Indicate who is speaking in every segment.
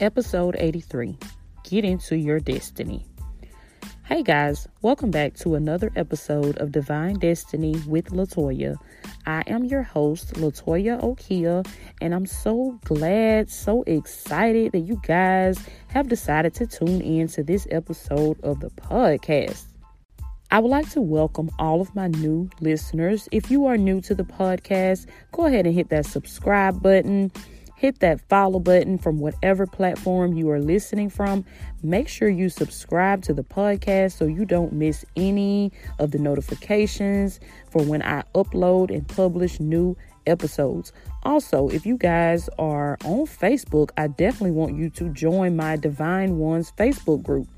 Speaker 1: Episode 83 Get Into Your Destiny. Hey guys, welcome back to another episode of Divine Destiny with Latoya. I am your host, Latoya Okia, and I'm so glad, so excited that you guys have decided to tune in to this episode of the podcast. I would like to welcome all of my new listeners. If you are new to the podcast, go ahead and hit that subscribe button hit that follow button from whatever platform you are listening from. Make sure you subscribe to the podcast so you don't miss any of the notifications for when I upload and publish new episodes. Also, if you guys are on Facebook, I definitely want you to join my Divine Ones Facebook group.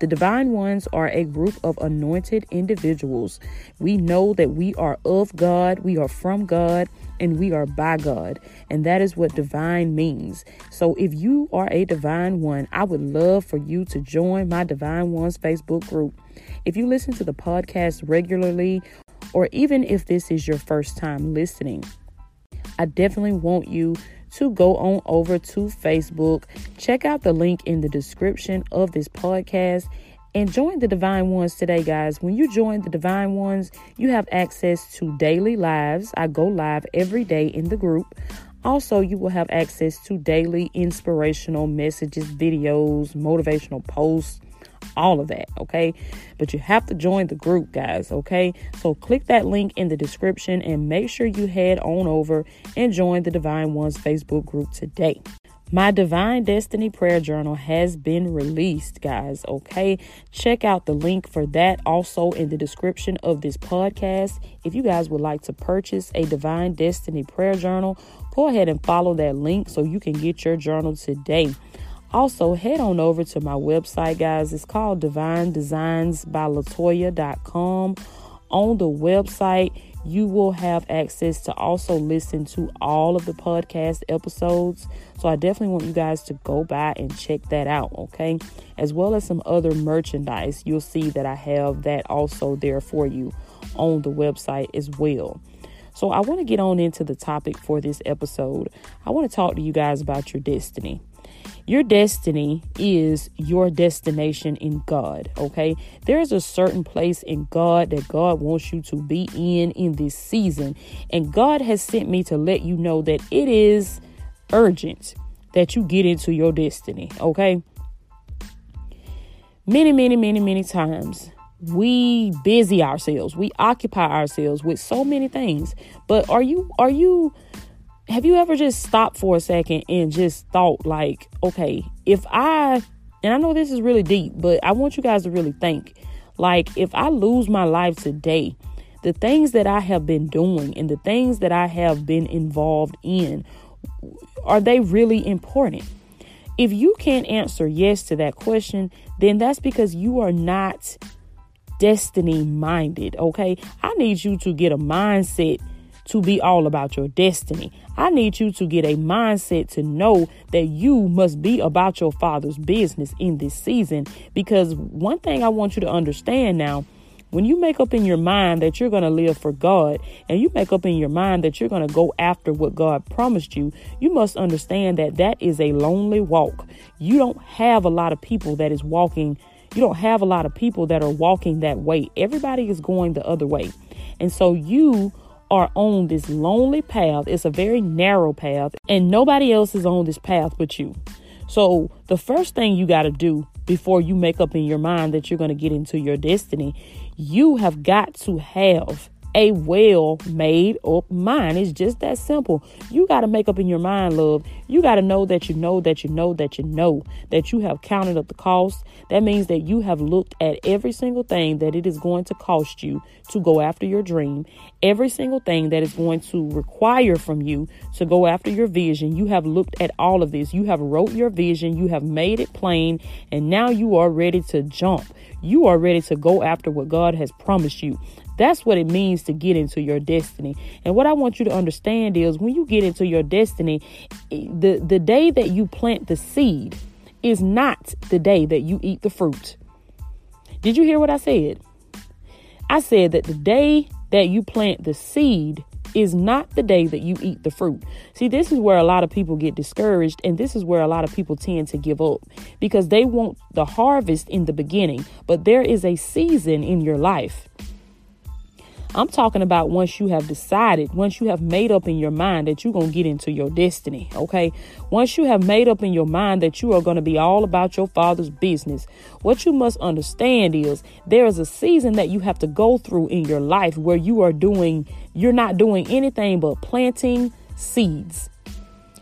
Speaker 1: The divine ones are a group of anointed individuals. We know that we are of God, we are from God, and we are by God. And that is what divine means. So if you are a divine one, I would love for you to join my Divine Ones Facebook group. If you listen to the podcast regularly, or even if this is your first time listening, I definitely want you to go on over to Facebook. Check out the link in the description of this podcast and join the Divine Ones today, guys. When you join the Divine Ones, you have access to daily lives. I go live every day in the group. Also, you will have access to daily inspirational messages, videos, motivational posts all of that, okay? But you have to join the group, guys, okay? So click that link in the description and make sure you head on over and join the Divine Ones Facebook group today. My Divine Destiny Prayer Journal has been released, guys. Okay. Check out the link for that also in the description of this podcast. If you guys would like to purchase a Divine Destiny Prayer Journal, go ahead and follow that link so you can get your journal today. Also, head on over to my website, guys. It's called Divine Designs by Latoya.com. On the website, you will have access to also listen to all of the podcast episodes. So I definitely want you guys to go by and check that out, okay? As well as some other merchandise. You'll see that I have that also there for you on the website as well. So I want to get on into the topic for this episode. I want to talk to you guys about your destiny. Your destiny is your destination in God, okay? There's a certain place in God that God wants you to be in in this season. And God has sent me to let you know that it is urgent that you get into your destiny, okay? Many, many, many, many times we busy ourselves. We occupy ourselves with so many things. But are you are you have you ever just stopped for a second and just thought like, okay, if I and I know this is really deep, but I want you guys to really think like if I lose my life today, the things that I have been doing and the things that I have been involved in, are they really important? If you can't answer yes to that question, then that's because you are not destiny minded, okay? I need you to get a mindset to be all about your destiny. I need you to get a mindset to know that you must be about your father's business in this season. Because one thing I want you to understand now when you make up in your mind that you're going to live for God and you make up in your mind that you're going to go after what God promised you, you must understand that that is a lonely walk. You don't have a lot of people that is walking. You don't have a lot of people that are walking that way. Everybody is going the other way. And so you are on this lonely path. It's a very narrow path, and nobody else is on this path but you. So, the first thing you got to do before you make up in your mind that you're going to get into your destiny, you have got to have a well made up mind. It's just that simple. You got to make up in your mind, love. You got to know that you know that you know that you know that you have counted up the cost. That means that you have looked at every single thing that it is going to cost you to go after your dream, every single thing that is going to require from you to go after your vision. You have looked at all of this. You have wrote your vision, you have made it plain, and now you are ready to jump. You are ready to go after what God has promised you. That's what it means to get into your destiny. And what I want you to understand is when you get into your destiny, the, the day that you plant the seed is not the day that you eat the fruit. Did you hear what I said? I said that the day that you plant the seed is not the day that you eat the fruit. See, this is where a lot of people get discouraged, and this is where a lot of people tend to give up because they want the harvest in the beginning, but there is a season in your life. I'm talking about once you have decided, once you have made up in your mind that you're going to get into your destiny, okay? Once you have made up in your mind that you are going to be all about your father's business, what you must understand is there is a season that you have to go through in your life where you are doing, you're not doing anything but planting seeds.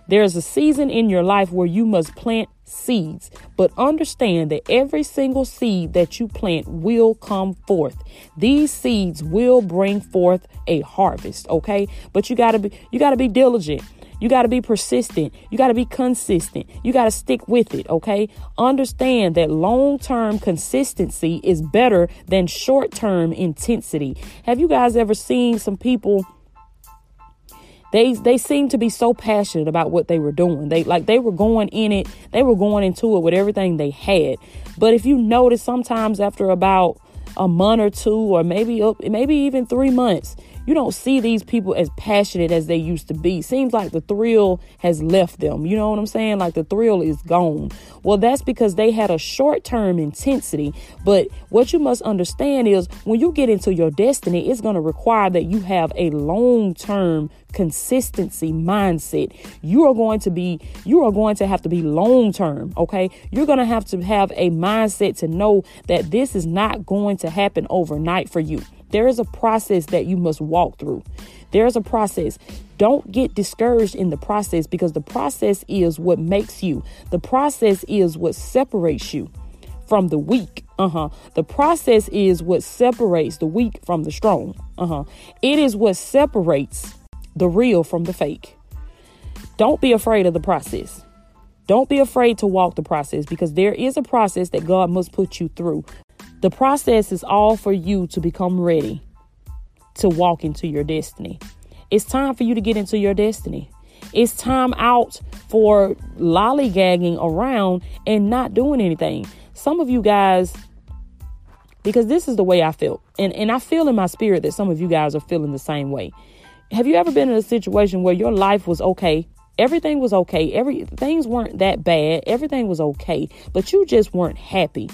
Speaker 1: There's a season in your life where you must plant seeds, but understand that every single seed that you plant will come forth. These seeds will bring forth a harvest, okay? But you got to be you got to be diligent. You got to be persistent. You got to be consistent. You got to stick with it, okay? Understand that long term consistency is better than short term intensity. Have you guys ever seen some people? They they seemed to be so passionate about what they were doing. They like they were going in it, they were going into it with everything they had. But if you notice sometimes after about a month or two or maybe up maybe even 3 months, you don't see these people as passionate as they used to be. Seems like the thrill has left them. You know what I'm saying? Like the thrill is gone. Well, that's because they had a short term intensity. But what you must understand is when you get into your destiny, it's going to require that you have a long term consistency mindset. You are going to be, you are going to have to be long term. Okay. You're going to have to have a mindset to know that this is not going to happen overnight for you. There is a process that you must walk through. There's a process. Don't get discouraged in the process because the process is what makes you. The process is what separates you from the weak. Uh-huh. The process is what separates the weak from the strong. Uh-huh. It is what separates the real from the fake. Don't be afraid of the process. Don't be afraid to walk the process because there is a process that God must put you through. The process is all for you to become ready to walk into your destiny. It's time for you to get into your destiny. It's time out for lollygagging around and not doing anything. Some of you guys, because this is the way I feel, and, and I feel in my spirit that some of you guys are feeling the same way. Have you ever been in a situation where your life was okay? Everything was okay. Every things weren't that bad. Everything was okay, but you just weren't happy.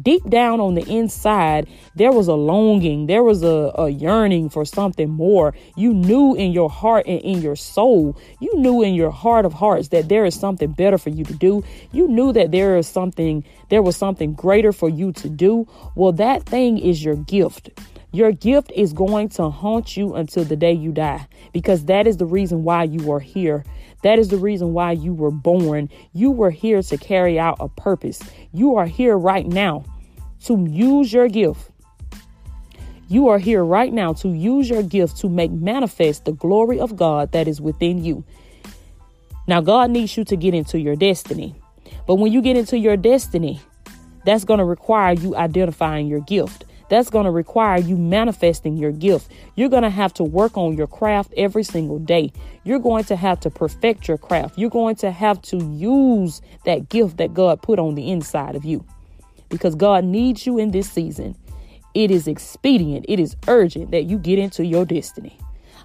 Speaker 1: Deep down on the inside, there was a longing, there was a, a yearning for something more. You knew in your heart and in your soul, you knew in your heart of hearts that there is something better for you to do. You knew that there is something, there was something greater for you to do. Well, that thing is your gift. Your gift is going to haunt you until the day you die because that is the reason why you are here. That is the reason why you were born. You were here to carry out a purpose. You are here right now to use your gift. You are here right now to use your gift to make manifest the glory of God that is within you. Now, God needs you to get into your destiny. But when you get into your destiny, that's going to require you identifying your gift. That's going to require you manifesting your gift. You're going to have to work on your craft every single day. You're going to have to perfect your craft. You're going to have to use that gift that God put on the inside of you because God needs you in this season. It is expedient, it is urgent that you get into your destiny.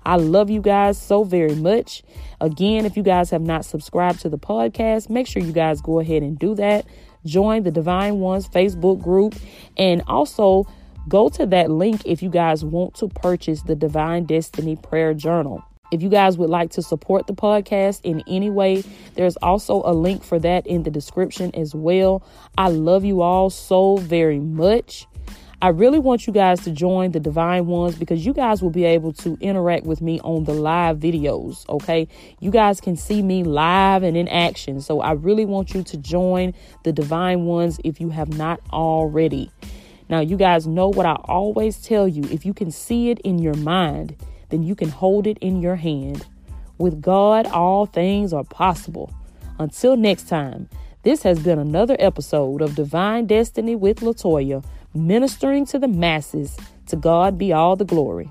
Speaker 1: I love you guys so very much. Again, if you guys have not subscribed to the podcast, make sure you guys go ahead and do that. Join the Divine Ones Facebook group and also Go to that link if you guys want to purchase the Divine Destiny Prayer Journal. If you guys would like to support the podcast in any way, there's also a link for that in the description as well. I love you all so very much. I really want you guys to join the Divine Ones because you guys will be able to interact with me on the live videos. Okay. You guys can see me live and in action. So I really want you to join the Divine Ones if you have not already. Now, you guys know what I always tell you if you can see it in your mind, then you can hold it in your hand. With God, all things are possible. Until next time, this has been another episode of Divine Destiny with Latoya, ministering to the masses. To God be all the glory.